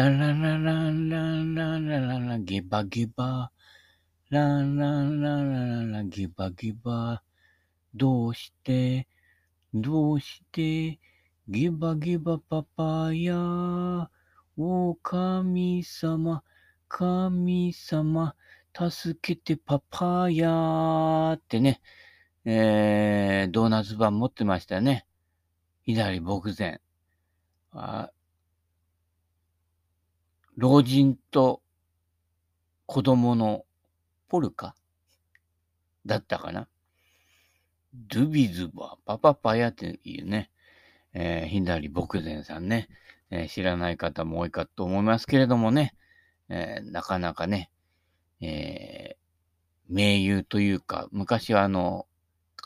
ランランランランランランランランランギバギバ。ランランランランランランギバギバ。どうして、どうして、ギバギバパパヤ。お神様、神様、助けてパパヤってね、えー、ドーナツ版持ってましたね。左牧前。あ老人と子供のポルカだったかな？ドゥビズバ、パパパヤっていうね、えー、左牧前さんね、えー知らない方も多いかと思いますけれどもね、えーなかなかね、えー名優というか、昔はあの、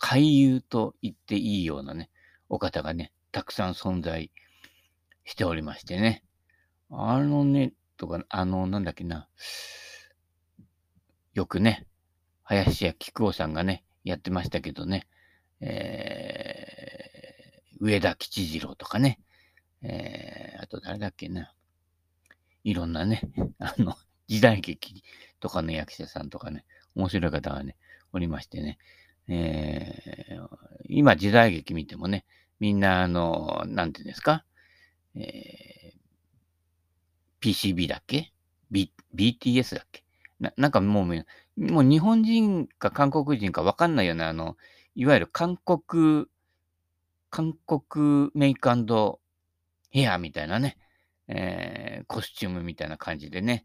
俳優と言っていいようなね、お方がね、たくさん存在しておりましてね。あのね、とか、あの、なんだっけな。よくね、林家木久扇さんがね、やってましたけどね、えー、上田吉次郎とかね、えー、あと誰だっけな。いろんなね、あの、時代劇とかの役者さんとかね、面白い方がね、おりましてね、えー、今時代劇見てもね、みんなあの、なんていうんですか、えー、PCB だっけ、B、?BTS だっけ？ななんかもう、もう日本人か韓国人かわかんないような、あの、いわゆる韓国、韓国メイクヘアみたいなね、えーコスチュームみたいな感じでね、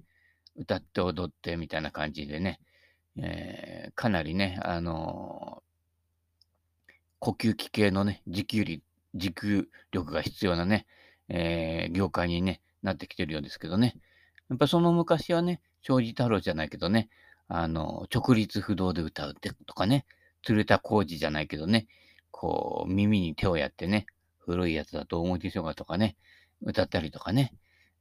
歌って踊ってみたいな感じでね、えーかなりね、あのー呼吸器系のね、持久力、持久力が必要なね、えー業界にね、なってきてるようですけどね。やっぱその昔はね、庄司太郎じゃないけどね、あの、直立不動で歌うってとかね、鶴田浩二じゃないけどね、こう、耳に手をやってね、古いやつだと思い出しょうがとかね、歌ったりとかね、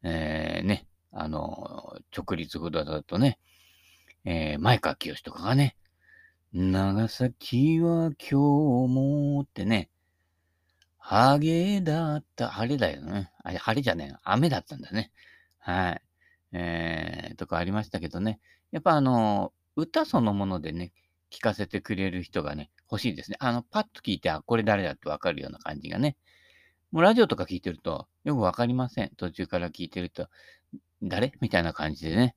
えー、ね、あの、直立不動だとね、えー、前川清とかがね、長崎は今日もってね、ハゲだった、晴れだよね。あれ、晴れじゃねえ、雨だったんだね。はい。えー、とかありましたけどね。やっぱあの、歌そのものでね、聞かせてくれる人がね、欲しいですね。あの、パッと聞いて、あ、これ誰だってわかるような感じがね。もうラジオとか聞いてると、よくわかりません。途中から聞いてると、誰？みたいな感じでね。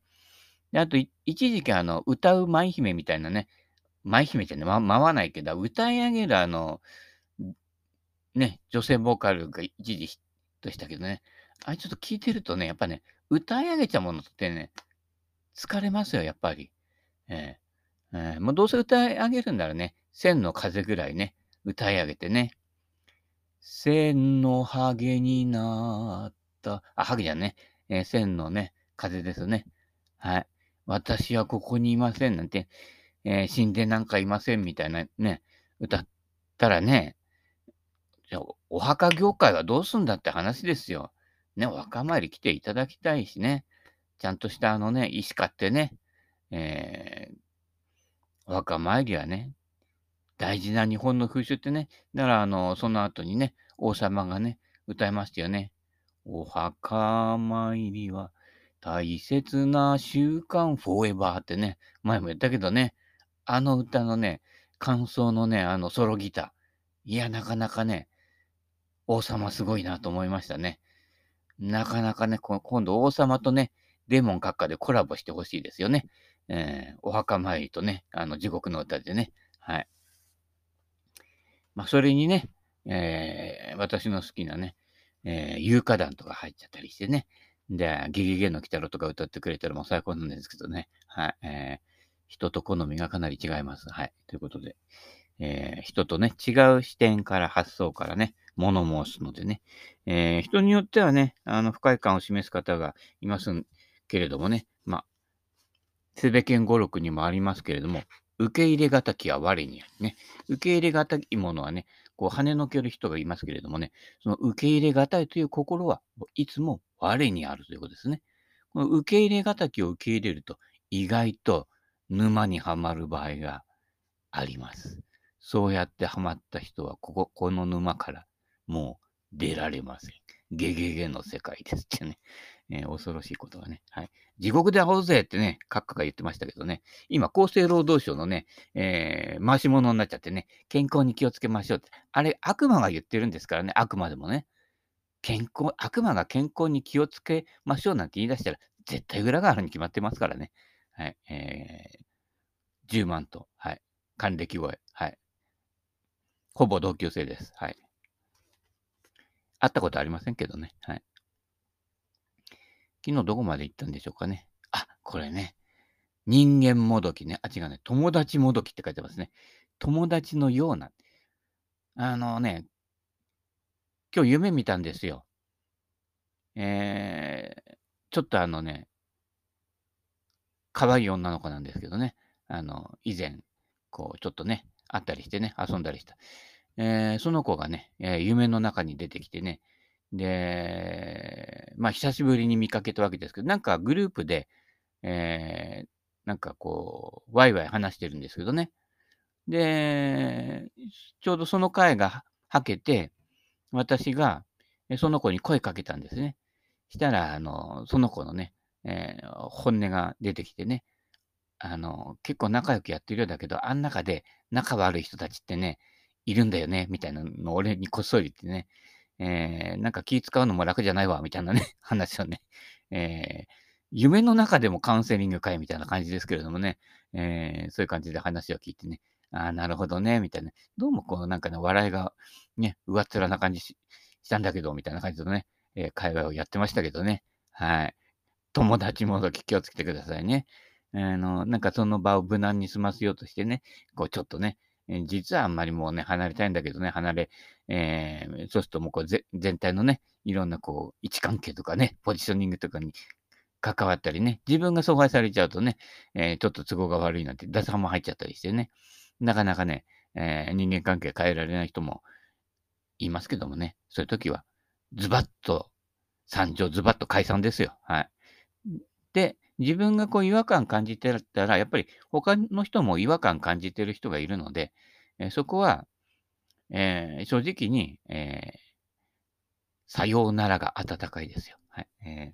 であと、一時期あの、歌う舞姫みたいなね、舞姫ってね、ま、舞わないけど、歌い上げるあの、ね、女性ボーカルが一時ヒットしたけどね、あれちょっと聞いてるとね、やっぱね、歌い上げちゃうものってね、疲れますよ、やっぱり。ええええもうどうせ歌い上げるんならね、千の風ぐらいね、歌い上げてね。千のハゲになった。あ、ハゲじゃんね。えー千のね、風ですね。はい。私はここにいませんなんて、えー死んでなんかいませんみたいなね、歌ったらね、お墓業界はどうすんだって話ですよ。ね、お墓参り来ていただきたいしね、ちゃんとしたあのね、石買ってね、えーお墓参りはね、大事な日本の風習ってね、だからあの、その後にね、王様がね、歌いましたよね。お墓参りは大切な習慣フォーエバーってね、前も言ったけどね、あの歌のね、感想のね、あのソロギター。いや、なかなかね、王様すごいなと思いましたね。なかなかね、今度王様とね、デーモン閣下でコラボしてほしいですよね。えーお墓参りとね、あの、地獄の歌でね。はい。まあ、それにね、えー私の好きなね、えー、有歌団とか入っちゃったりしてね。で、ゲゲゲの鬼太郎とか歌ってくれたらもう最高なんですけどね。はい。えー人と好みがかなり違います。はい。ということで、えー人とね、違う視点から発想からね、物申すのでね、えー人によってはね、あの、不快感を示す方がいますけれどもね、まあ、すべけん語録にもありますけれども、受け入れがたきは我にありね。受け入れがたいものはね、こう跳ねのける人がいますけれどもね、その受け入れがたいという心はいつも我にあるということですね。この受け入れがたきを受け入れると、意外と沼にはまる場合があります。そうやってはまった人は、ここ、この沼からもう出られません。ゲゲゲの世界ですってね。えー、恐ろしいことがね。はい。地獄で会おうぜってね、閣下が言ってましたけどね。今、厚生労働省のね、えー、回し物になっちゃってね、健康に気をつけましょうって。あれ、悪魔が言ってるんですからね、あくまでもね。健康、悪魔が健康に気をつけましょうなんて言い出したら、絶対裏があるに決まってますからね。はい。えー、10万と、はい。還暦超え。はい。ほぼ同級生です。はい。会ったことありませんけどね。はい。昨日どこまで行ったんでしょうかね。あ、これね。人間もどきね。あ、違うね。友達もどきって書いてますね。友達のような。あのね、今日夢見たんですよ。えー、ちょっとあのね、可愛い女の子なんですけどね。あの、以前、こう、ちょっとね、会ったりしてね、遊んだりした。えー、その子がね、えー、夢の中に出てきてね、で、まあ、久しぶりに見かけたわけですけど、なんかグループで、えー、なんかこう、ワイワイ話してるんですけどね。で、ちょうどその回がはけて、私がその子に声かけたんですね。したら、あの、その子のね、えー、本音が出てきてね、あの、結構仲良くやってるようだけど、あん中で仲悪い人たちってね、いるんだよね、みたいなのを俺にこっそり言ってね、えー、なんか気使うのも楽じゃないわ、みたいなね、話をね、えー、夢の中でもカウンセリング会みたいな感じですけれどもね、えー、そういう感じで話を聞いてね、ああ、なるほどね、みたいな。どうもこう、なんかね、笑いがね、上っ面な感じしたんだけど、みたいな感じのね、えー、会話をやってましたけどね。はい。友達もどき気をつけてくださいね。あの、なんかその場を無難に済ませようとしてね、こうちょっとね、実はあんまりもうね、離れたいんだけどね、離れ、えー、そうするともうこう全体のね、いろんなこう、位置関係とかね、ポジショニングとかに関わったりね、自分が阻害されちゃうとね、えー、ちょっと都合が悪いなんて、打算も入っちゃったりしてね、なかなかね、えー、人間関係変えられない人もいますけどもね、そういう時は、ズバッと、参上、ズバッと解散ですよ。はい。で、自分がこう違和感感じてたら、やっぱり他の人も違和感感じてる人がいるので、えそこは、えー、正直に、えー、さようならが温かいですよ。はい。えー、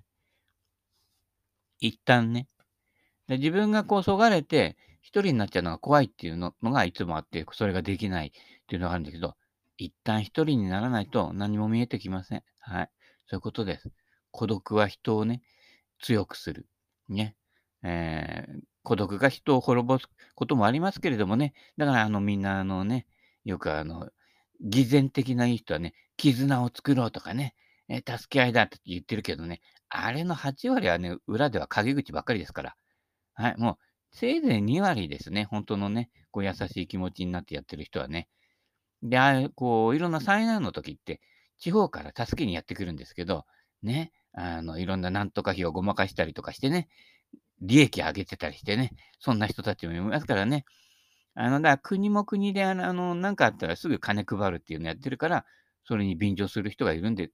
一旦ねで、自分がこう、そがれて、一人になっちゃうのが怖いっていうのがいつもあって、それができないっていうのがあるんだけど、一旦一人にならないと何も見えてきません。はい。そういうことです。孤独は人をね、強くする。ね。えー、孤独が人を滅ぼすこともありますけれどもね。だから、あの、みんな、あのね、よくあの、偽善的ないい人はね、絆を作ろうとかね、えー、助け合いだって言ってるけどね、あれの8割はね、裏では陰口ばっかりですから。はい、もう、せいぜい2割ですね、本当のね、こう優しい気持ちになってやってる人はね。で、ああこう、いろんな災難の時って、地方から助けにやってくるんですけど、ね、あの、いろんななんとか費をごまかしたりとかしてね、利益上げてたりしてね、そんな人たちもいますからね。あの、だから国も国で、あの、なんかあったらすぐ金配るっていうのやってるから、それに便乗する人がいるんで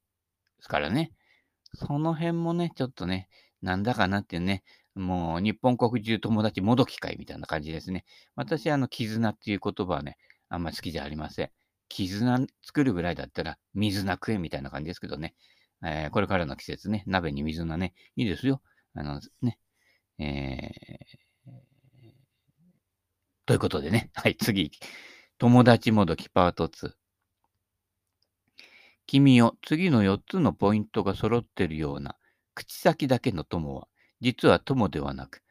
すからね。その辺もね、ちょっとね、なんだかなってね、もう日本国中友達もどき会みたいな感じですね。私、あの、絆っていう言葉はね、あんま好きじゃありません。絆作るぐらいだったら、水菜食えみたいな感じですけどね。えー、これからの季節ね、鍋に水菜ね、いいですよ。あのね、えー、ということでね、はい、次。友達もどきパート2。君よ、次の4つのポイントが揃ってるような、口先だけの友は、実は友ではなく、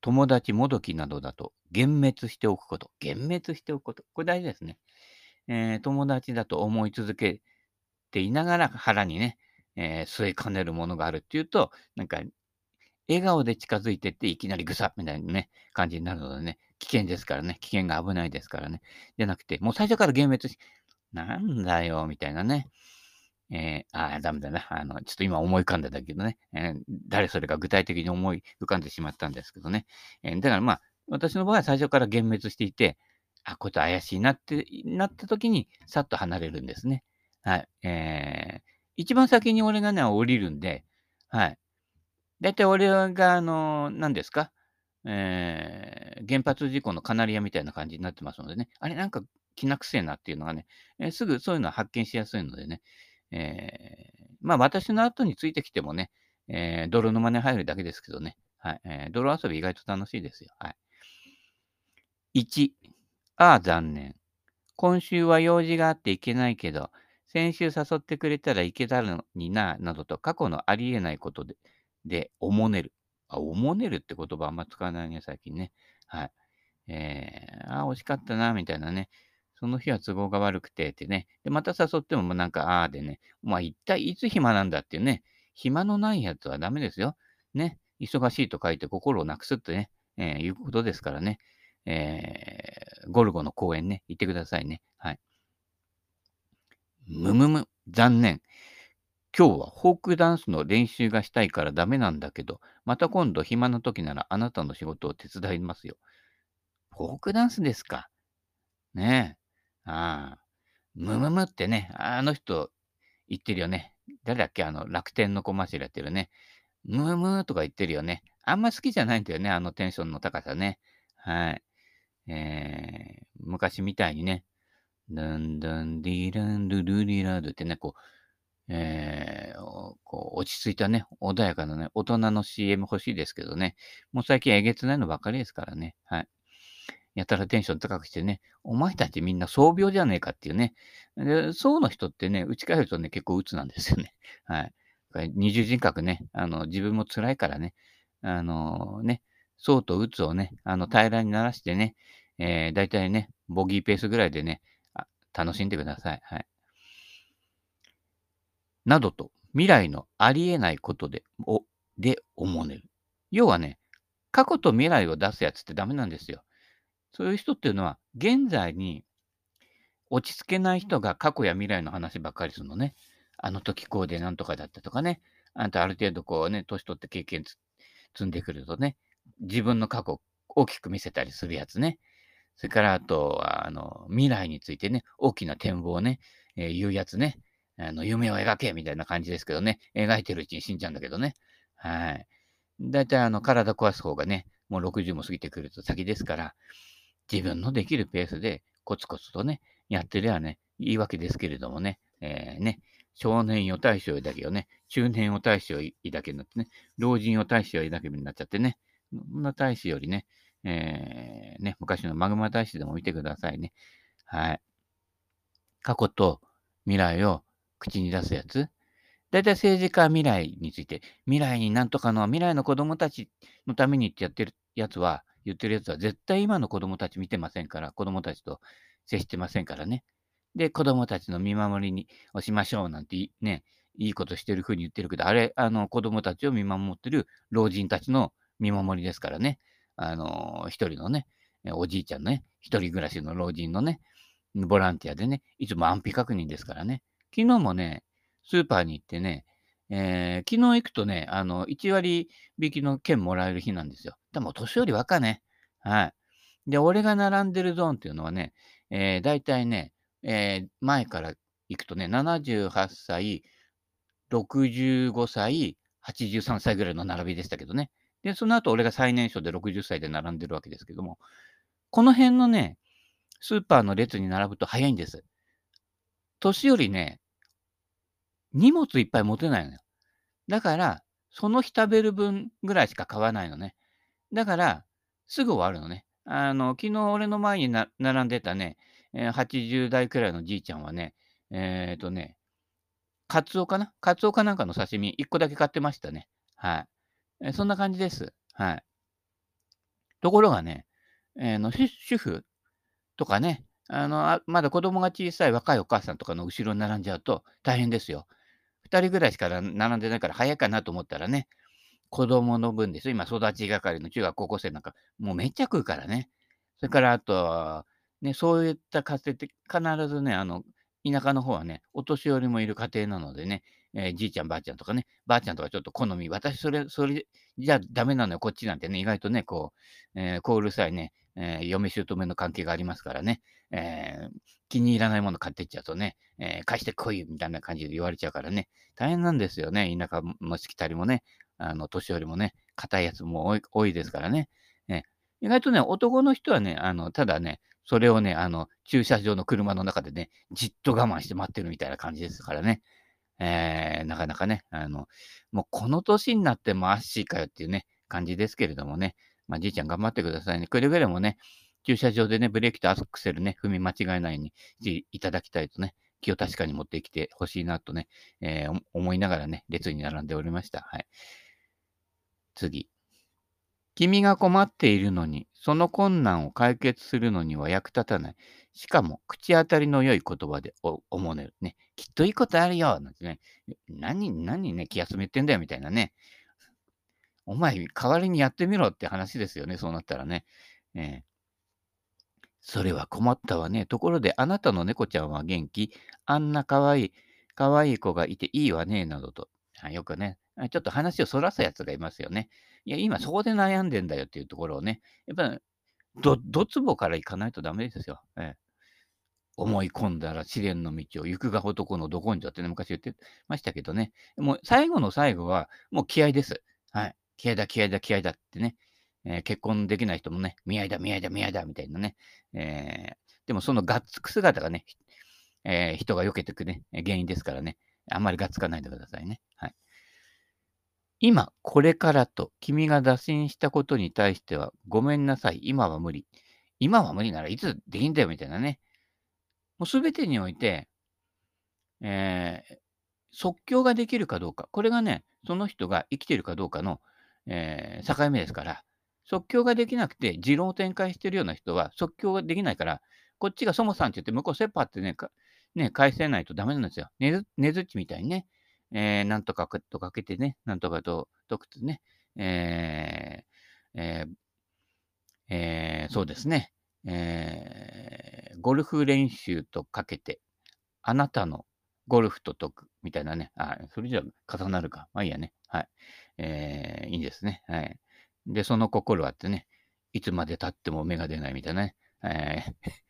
友達もどきなどだと、幻滅しておくこと。幻滅しておくこと。これ大事ですね。えー、友達だと思い続けていながら腹にね、えー、据えかねるものがあるっていうと、なんか、笑顔で近づいてっていきなりぐさみたいなね、感じになるのでね、危険ですからね、危険が危ないですからね。じゃなくて、もう最初から幻滅し、なんだよ、みたいなね。えー、ああ、ダメだな。あの、ちょっと今思い浮かんだんだけどね、えー、誰それが具体的に思い浮かんでしまったんですけどね。えー、だからまあ、私の場合は最初から幻滅していて、あ、こいつ怪しいなって、なった時に、さっと離れるんですね。はい。えー、一番先に俺がね、降りるんで、はい。だいたい俺が、あの、何ですか？えー、原発事故のカナリアみたいな感じになってますのでね、あれなんか気なくせえなっていうのがね、えー、すぐそういうのは発見しやすいのでね、えー、まあ私の後についてきてもね、えー、泥沼に入るだけですけどね。はい。えー、泥遊び意外と楽しいですよ。はい。1、ああ、残念。今週は用事があって行けないけど、先週誘ってくれたらいけたのにな、などと過去のありえないことで、で、おもねる。あ、おもねるって言葉あんま使わないね、最近ね。はい。えー、あ、惜しかったな、みたいなね。その日は都合が悪くてってね。で、また誘ってもなんか、ああでね。まあ一体いつ暇なんだっていうね。暇のないやつはダメですよ。ね。忙しいと書いて心をなくすってね、えー、いうことですからね。えー、ゴルゴの公園ね、行ってくださいね。はい。むむむ、残念。今日はフォークダンスの練習がしたいからダメなんだけど、また今度暇な時ならあなたの仕事を手伝いますよ。フォークダンスですかねえ。ああ。むむむってね、あの人言ってるよね。誰だっけ？あの、楽天のコマーシャルやってるね。むむむとか言ってるよね。あんま好きじゃないんだよね、あのテンションの高さね。はい。えー、昔みたいにね、ドンドンディランドゥルリラードってね、こう、えー、こう落ち着いたね、穏やかなね、大人の CM 欲しいですけどね。もう最近えげつないのばっかりですからね。はい。やたらテンション高くしてね、お前たちみんな創病じゃねえかっていうね。で、そうの人ってね、打ち返るとね、結構鬱なんですよね。はい。二重人格ね、あの、自分も辛いからね、あのー、ね、そうと鬱をね、あの、平らにならしてね、えー、大体ね、ボギーペースぐらいでね、楽しんでください。はい。などと、未来のありえないことで、お、で思ねる。要はね、過去と未来を出すやつってダメなんですよ。そういう人っていうのは、現在に落ち着けない人が過去や未来の話ばっかりするのね。あの時こうでなんとかだったとかね。あんたある程度こうね、年取って経験積んでくるとね、自分の過去を大きく見せたりするやつね。それからあとは、あの、未来についてね、大きな展望をね、えー、言うやつね。あの、夢を描けみたいな感じですけどね。描いてるうちに死んじゃうんだけどね。はい。だいたいあの、体壊す方がね、もう60も過ぎてくると先ですから、自分のできるペースでコツコツとね、やってりゃね、いいわけですけれどもね、えー、ね、少年よ大将だけをね、中年を大将だけになってね、老人を大将だけになっちゃってね、そんな大使よりね、えー、ね、昔のマグマ大使でも見てくださいね。はい。過去と未来を口に出すやつ。だいたい政治家は未来について、未来になんとかの未来の子供たちのためにってやってるやつは、言ってるやつは絶対今の子供たち見てませんから、子供たちと接してませんからね。で、子供たちの見守りにをしましょうなんてね、いいことしてるふうに言ってるけど、あれ、あの子供たちを見守ってる老人たちの見守りですからね。あの、一人のね、おじいちゃんのね、一人暮らしの老人のね、ボランティアでね、いつも安否確認ですからね。昨日もね、スーパーに行ってね、えー、昨日行くとね、あの、1割引きの券もらえる日なんですよ。でも、年寄り若ね。はい。で、俺が並んでるゾーンっていうのはね、えー、大体ね、えー、前から行くとね、78歳、65歳、83歳ぐらいの並びでしたけどね。で、その後俺が最年少で60歳で並んでるわけですけども、この辺のね、スーパーの列に並ぶと早いんです。年寄りね、荷物いっぱい持てないのよ。だから、その日食べる分ぐらいしか買わないのね。だから、すぐ終わるのね。あの、昨日俺の前に並んでたね、80代くらいのじいちゃんはね、えっ、ー、とね、カツオかな？カツオかなんかの刺身1個だけ買ってましたね。はい。え、そんな感じです。はい。ところがね、えー、の主婦とかね、あのあ、まだ子供が小さい若いお母さんとかの後ろに並んじゃうと大変ですよ。2人ぐらいしか並んでないから早いかなと思ったらね、子供の分ですよ。今、育ち係の中学高校生なんか、もうめっちゃ食うからね。それからあと、ね、そういった家庭って必ずね、あの、田舎の方はね、お年寄りもいる家庭なのでね、えー、じいちゃん、ばあちゃんとかね、ばあちゃんとかちょっと好み、私それ、それじゃダメなのよ、こっちなんてね、意外とね、こう、えー、こううるさいね、えー、嫁姑の関係がありますからね、えー、気に入らないもの買ってっちゃうとね、えー、貸してこいみたいな感じで言われちゃうからね、大変なんですよね、田舎もしきたりもね、あの、年寄りもね、硬いやつも多い多いですからね、え意外とね、男の人はね、あの、ただね、それをね、あの、駐車場の車の中でね、じっと我慢して待ってるみたいな感じですからね。えー、なかなかね、あの、もうこの年になってもアッシーかよっていうね、感じですけれどもね、まあ、じいちゃん頑張ってくださいね。くれぐれもね、駐車場でね、ブレーキとアクセルね、踏み間違えないようにしていただきたいとね、気を確かに持ってきてほしいなとね、えー、思いながらね、列に並んでおりました。はい。次。君が困っているのに、その困難を解決するのには役立たない。しかも、口当たりの良い言葉で思うねる。ね。きっといいことあるよなんてね。何、何ね、気休めってんだよみたいなね。お前、代わりにやってみろって話ですよね。そうなったらね。えー、それは困ったわね。ところで、あなたの猫ちゃんは元気あんな可愛い、可愛い子がいていいわね。などと。よくね、ちょっと話をそらすやつがいますよね。いや、今そこで悩んでんだよっていうところをね、やっぱり、ど、どつぼから行かないとダメですよ。ええ、思い込んだら試練の道を行くが男のど根性ってね、昔言ってましたけどね。もう最後の最後は、もう気合です。はい。気合だ、気合だ、気合だってね。えー、結婚できない人もね、見合いだ、見合いだ、見合いだ、みたいなね。えー、でもそのガッツく姿がね、えー、人が避けてくね、原因ですからね。あんまりがっつかないでくださいね。はい。今、これからと君が打診したことに対しては、ごめんなさい、今は無理。今は無理ならいつできんだよ、みたいなね。もうすべてにおいて、えー、即興ができるかどうか。これがね、その人が生きてるかどうかの、えー、境目ですから、即興ができなくて、持論を展開してるような人は、即興ができないから、こっちがそもさんって言って、向こうセッパってね、ね、返せないとダメなんですよ。ねず、ねずっちみたいにね、えー、なんとかとかけてね、なんとかと解くとね、えー、えー、えー、そうですね、えー、ゴルフ練習とかけて、あなたのゴルフと解くみたいなね、あ、それじゃ重なるか。まあいいやね。はい。えー、いいんですね。はい。で、その心はってね、いつまで経っても芽が出ないみたいなね。えー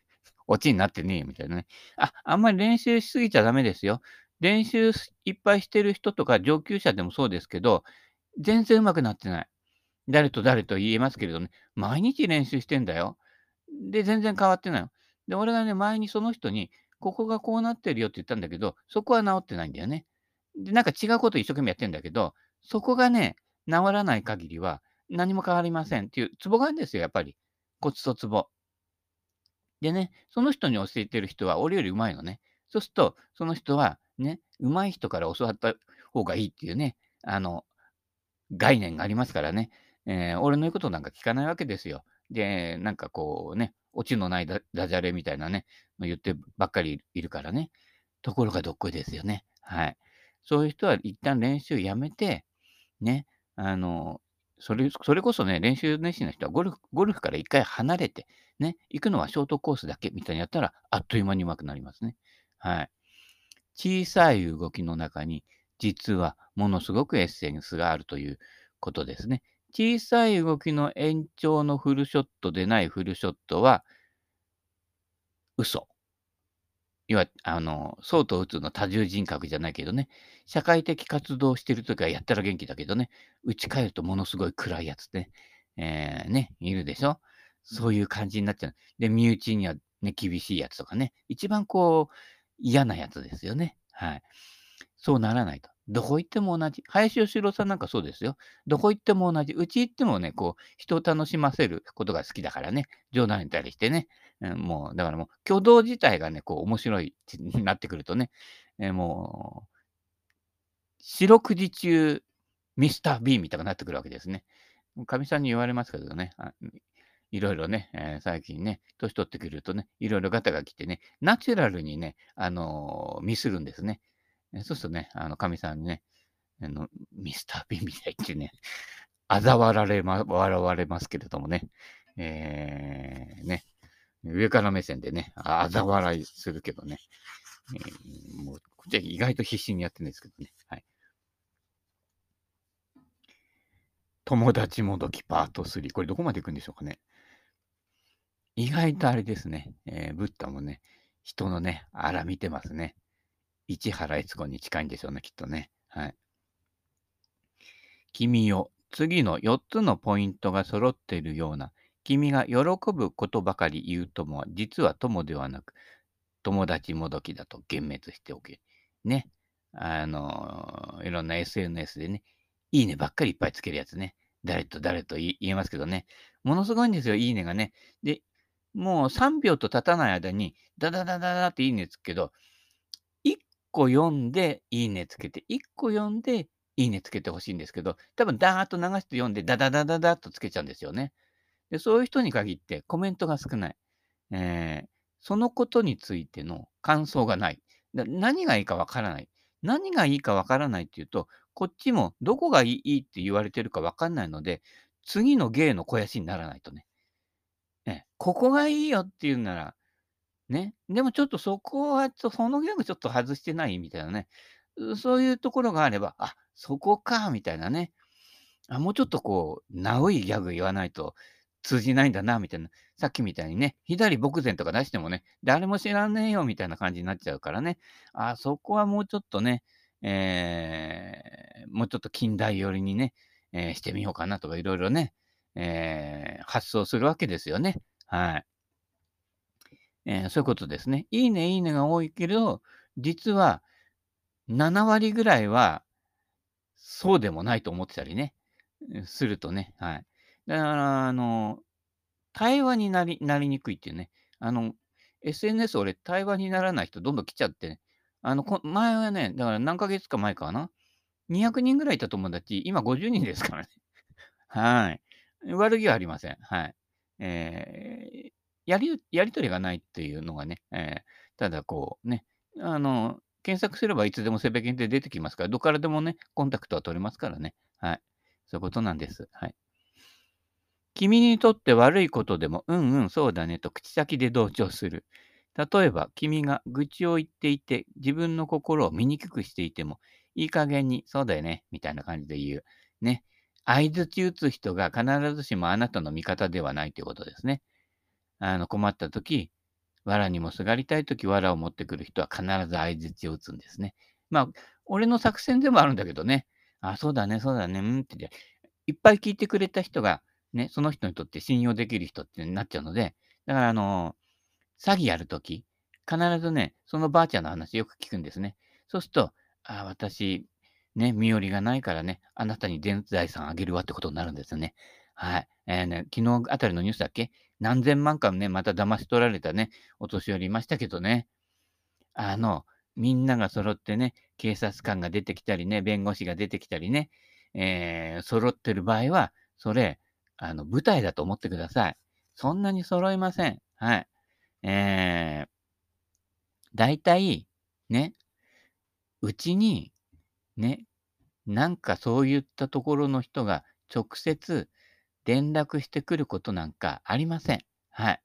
オチになってねえみたいなね。あ、あんまり練習しすぎちゃダメですよ。練習いっぱいしてる人とか上級者でもそうですけど、全然上手くなってない。誰と誰と言えますけれどね、毎日練習してんだよ。で、全然変わってない。で、俺がね、前にその人に、ここがこうなってるよって言ったんだけど、そこは治ってないんだよね。で、なんか違うこと一生懸命やってんだけど、そこがね、治らない限りは何も変わりませんっていうツボがあるんですよ、やっぱり。コツとツボ。でね、その人に教えてる人は俺より上手いのね。そうすると、その人はね、上手い人から教わった方がいいっていうね、あの、概念がありますからね。えー、俺の言うことなんか聞かないわけですよ。で、なんかこうね、オチのないダジャレみたいなね、言ってばっかりいるからね。ところがどっこいですよね。はい。そういう人は一旦練習やめて、ね、あの、それ、それこそね、練習熱心な人はゴルフ、ゴルフから一回離れて、ね、行くのはショートコースだけみたいにやったら、あっという間に上手くなりますね。はい。小さい動きの中に、実はものすごくエッセンスがあるということですね。小さい動きの延長のフルショットでないフルショットは、嘘。要は、あの、そうとうつの多重人格じゃないけどね、社会的活動してるときはやったら元気だけどね、打ち返るとものすごい暗いやつね、えー、ね、いるでしょ？そういう感じになっちゃう。で、身内にはね、厳しいやつとかね、一番こう、嫌なやつですよね。はい。そうならないと。どこ行っても同じ。林義郎さんなんかそうですよ。どこ行っても同じ。うち行ってもね、こう、人を楽しませることが好きだからね。冗談言ったりしてね。うん、もう、だからもう、挙動自体がね、こう、面白いになってくるとね、えー、もう、四六時中、ミスター B みたいになってくるわけですね。かみさんに言われますけどね、いろいろね、えー、最近ね、年取ってくるとね、いろいろガタが来てね、ナチュラルにね、あのー、ミスるんですね。そうするとね、あの、神さんにね、あのミスター・ビンみたいってね、嘲笑われま、笑われますけれどもね、えー、ね、上から目線でね、嘲笑いするけどね、えー、もう、こっちは意外と必死にやってるんですけどね、はい。友達もどきパート3。これどこまで行くんでしょうかね。意外とあれですね、えー、ブッダもね、人のね、あら見てますね。市原悦子に近いんでしょうね、きっとね。はい。君よ、次の4つのポイントが揃っているような、君が喜ぶことばかり言う友は、実は友ではなく、友達もどきだと幻滅しておけ。ね。あの、いろんな SNS でね、いいねばっかりいっぱいつけるやつね。誰と誰と言えますけどね。ものすごいんですよ、いいねがね。で、もう3秒と経たない間に、ダダダダダっていいねつくけど、1個読んでいいねつけて、1個読んでいいねつけてほしいんですけど、多分ダーッと流して読んで、ダダダダダッとつけちゃうんですよね。で、そういう人に限ってコメントが少ない。えー、そのことについての感想がない。何がいいかわからない。何がいいかわからないっていうと、こっちもどこがいいって言われてるかわかんないので、次の芸の肥やしにならないとね。え、ここがいいよっていうなら、ね。でもちょっとそこは、そのギャグちょっと外してないみたいなね。そういうところがあれば、あ、そこか、みたいなね。あ、もうちょっとこう、直いギャグ言わないと通じないんだな、みたいな。さっきみたいにね、左牧前とか出してもね、誰も知らねえよ、みたいな感じになっちゃうからね。あ、そこはもうちょっとね、えー、もうちょっと近代寄りにね、えー、してみようかなとか、いろいろね、えー、発想するわけですよね。はい。えー、そういうことですね。いいね、いいねが多いけど、実は7割ぐらいはそうでもないと思ってたりね、するとね、はい。だから、あの、対話になりなりにくいっていうね、あの、SNS 俺対話にならない人どんどん来ちゃってね、あの、こ前はね、だから何ヶ月か前かな、200人ぐらいいた友達、今50人ですからね。はい。悪気はありません。はい。えー、やり、やりとりがないっていうのがね、えー、ただこうね、あの、検索すればいつでもセベケンって出てきますから、どこからでもね、コンタクトは取れますからね。はい。そういうことなんです。はい。君にとって悪いことでも、うんうん、そうだねと口先で同調する。例えば、君が愚痴を言っていて、自分の心を醜くしていても、いい加減に、そうだよね、みたいな感じで言う。ね。相づち打つ人が必ずしもあなたの味方ではないということですね。あの、困った時、藁にもすがりたい時、藁を持ってくる人は必ず相づちを打つんですね。まあ、俺の作戦でもあるんだけどね。あ、そうだね、そうだね、うんって、いっぱい聞いてくれた人が、ね、その人にとって信用できる人ってなっちゃうので、だからあの、詐欺やるとき、必ずね、そのばあちゃんの話よく聞くんですね。そうすると、あ私、ね、身寄りがないからね、あなたに全財産あげるわってことになるんですよね。はい。えー、ね、昨日あたりのニュースだっけ？何千万かね、また騙し取られたね、お年寄りいましたけどね。あの、みんなが揃ってね、警察官が出てきたりね、弁護士が出てきたりね、えー、揃ってる場合は、それ、あの、舞台だと思ってください。そんなに揃いません。はい。えー、大体、ね、うちに、ね、なんかそういったところの人が直接連絡してくることなんかありません。はい。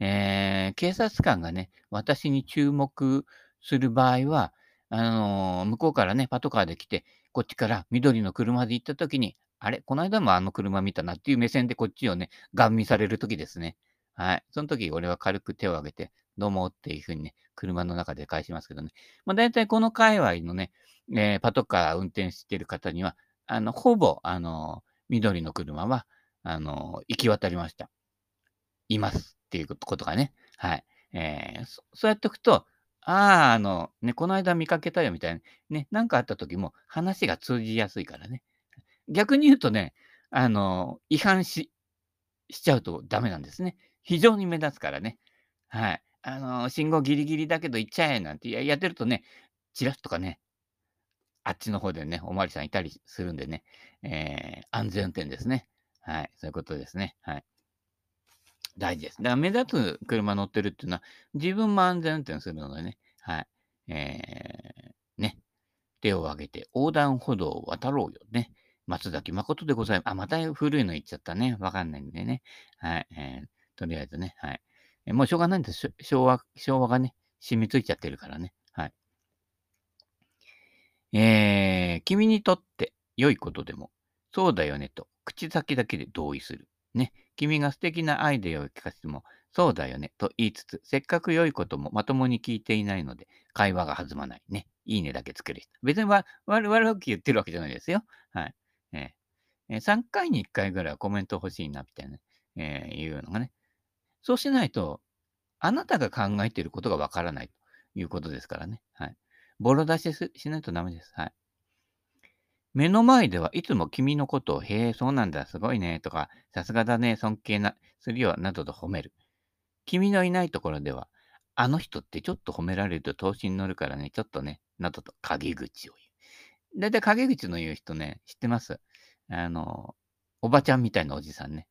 えー、警察官がね、私に注目する場合は、あのー、向こうからね、パトカーで来て、こっちから緑の車で行った時に、あれこの間もあの車見たなっていう目線でこっちをね、ガン見される時ですね。はい。その時、俺は軽く手を挙げて、どうもっていうふうにね、車の中で返しますけどね。まあ、大体この界隈のね、えー、パトカー運転してる方には、あの、ほぼ、あの、緑の車は、あの、行き渡りました。いますっていうことがね。はい。えー、そうやっておくと、ああ、あの、ね、この間見かけたよみたいな、ね、なんかあった時も話が通じやすいからね。逆に言うとね、あの、違反し、しちゃうとダメなんですね。非常に目立つからね。はい。あの、信号ギリギリだけど行っちゃえなんてやってるとね、チラッとかね、あっちの方でね、おまわりさんいたりするんでね、えー、安全運転ですね。はい。そういうことですね。はい。大事です。だから目立つ車乗ってるっていうのは、自分も安全運転するのでね、はい。えー、ね。手を挙げて横断歩道を渡ろうよね。松崎誠でございます。あ、また古いの言っちゃったね。わかんないんでね。はい。えー、とりあえずね。はい。もうしょうがないんです。昭和、昭和がね、染みついちゃってるからね。はい。えー、君にとって良いことでも、そうだよねと、口先だけで同意する。ね。君が素敵なアイデアを聞かせても、そうだよねと言いつつ、せっかく良いこともまともに聞いていないので、会話が弾まない。ね。いいねだけつける人。別に悪悪く言ってるわけじゃないですよ。はい。えー、3回に1回ぐらいはコメント欲しいな、みたいな、えー、いうのがね。そうしないと、あなたが考えていることがわからないということですからね。はい。ボロ出ししないとダメです。はい。目の前ではいつも君のことを、へえ、そうなんだ、すごいね、とか、さすがだね、尊敬な、するよ、などと褒める。君のいないところでは、あの人ってちょっと褒められると投資に乗るからね、ちょっとね、などと陰口を言う。だいたい陰口の言う人ね、知ってます？あの、おばちゃんみたいなおじさんね。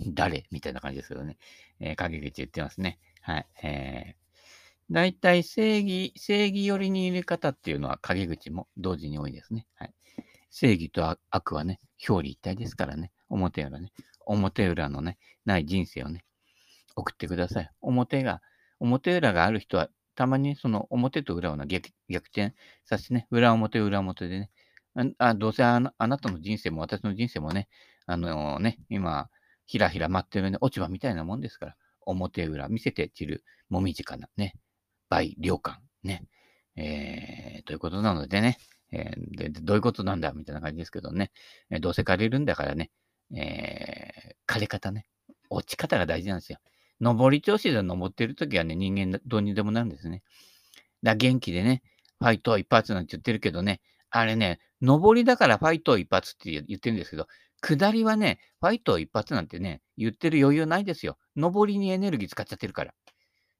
誰？みたいな感じですけどね。えー、陰口言ってますね。はい。えー大体正義、正義寄りにいる方っていうのは陰口も同時に多いですね。はい。正義と悪はね、表裏一体ですからね。表裏ね。表裏のね、ない人生をね、送ってください。表が、表裏がある人は、たまにその表と裏を逆逆転させてね、裏表裏表でね、あどうせあなたの人生も私の人生もね、あのね、今、ひらひら待ってるね、落ち葉みたいなもんですから、表裏見せて散る、もみじかなね、倍良感。ね。えー、ということなのでね、えーで、どういうことなんだみたいな感じですけどね、えー、どうせ枯れるんだからね、えー、枯れ方ね、落ち方が大事なんですよ。上り調子で登ってるときはね、人間どうにでもなるんですね。だ元気でね、ファイト一発なんて言ってるけどね、あれね、上りだからファイト一発って言ってるんですけど、下りはね、ファイト一発なんてね、言ってる余裕ないですよ。上りにエネルギー使っちゃってるから。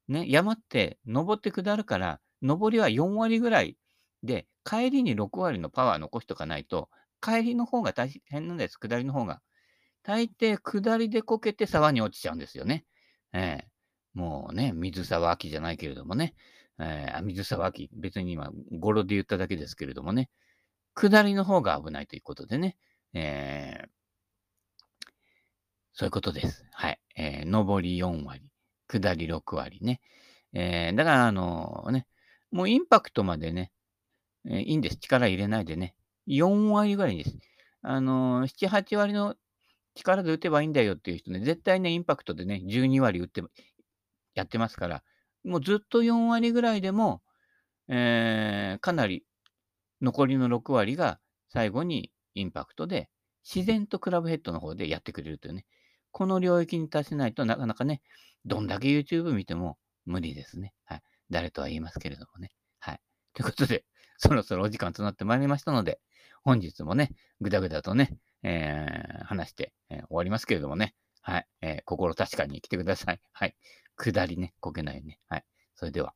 ね、山って登って下るから、上りは4割ぐらいで、帰りに6割のパワー残しとかないと、帰りの方が大変なんです、下りの方が。大抵、下りでこけて沢に落ちちゃうんですよね。えー、もうね、水沢秋じゃないけれどもね、えー、水沢秋、別に今、語呂で言っただけですけれどもね、下りの方が危ないということでね、えー、そういうことです。はい。えー、上り4割。下り6割ね。えー、だから、あのね、もうインパクトまでね、えー、いいんです。力入れないでね。4割ぐらいです。あのー、7、8割の力で打てばいいんだよっていう人ね、絶対ね、インパクトでね、12割打って、やってますから、もうずっと4割ぐらいでも、えー、かなり残りの6割が最後にインパクトで、自然とクラブヘッドの方でやってくれるというね。この領域に達しないとなかなかね、どんだけ YouTube 見ても無理ですね。はい。誰とは言いますけれどもね。はい。ということで、そろそろお時間となってまいりましたので、本日もね、ぐだぐだとね、えー、話して、えー、終わりますけれどもね。はい。えー、心確かに来てください。はい。下りね、こけないね。はい。それでは。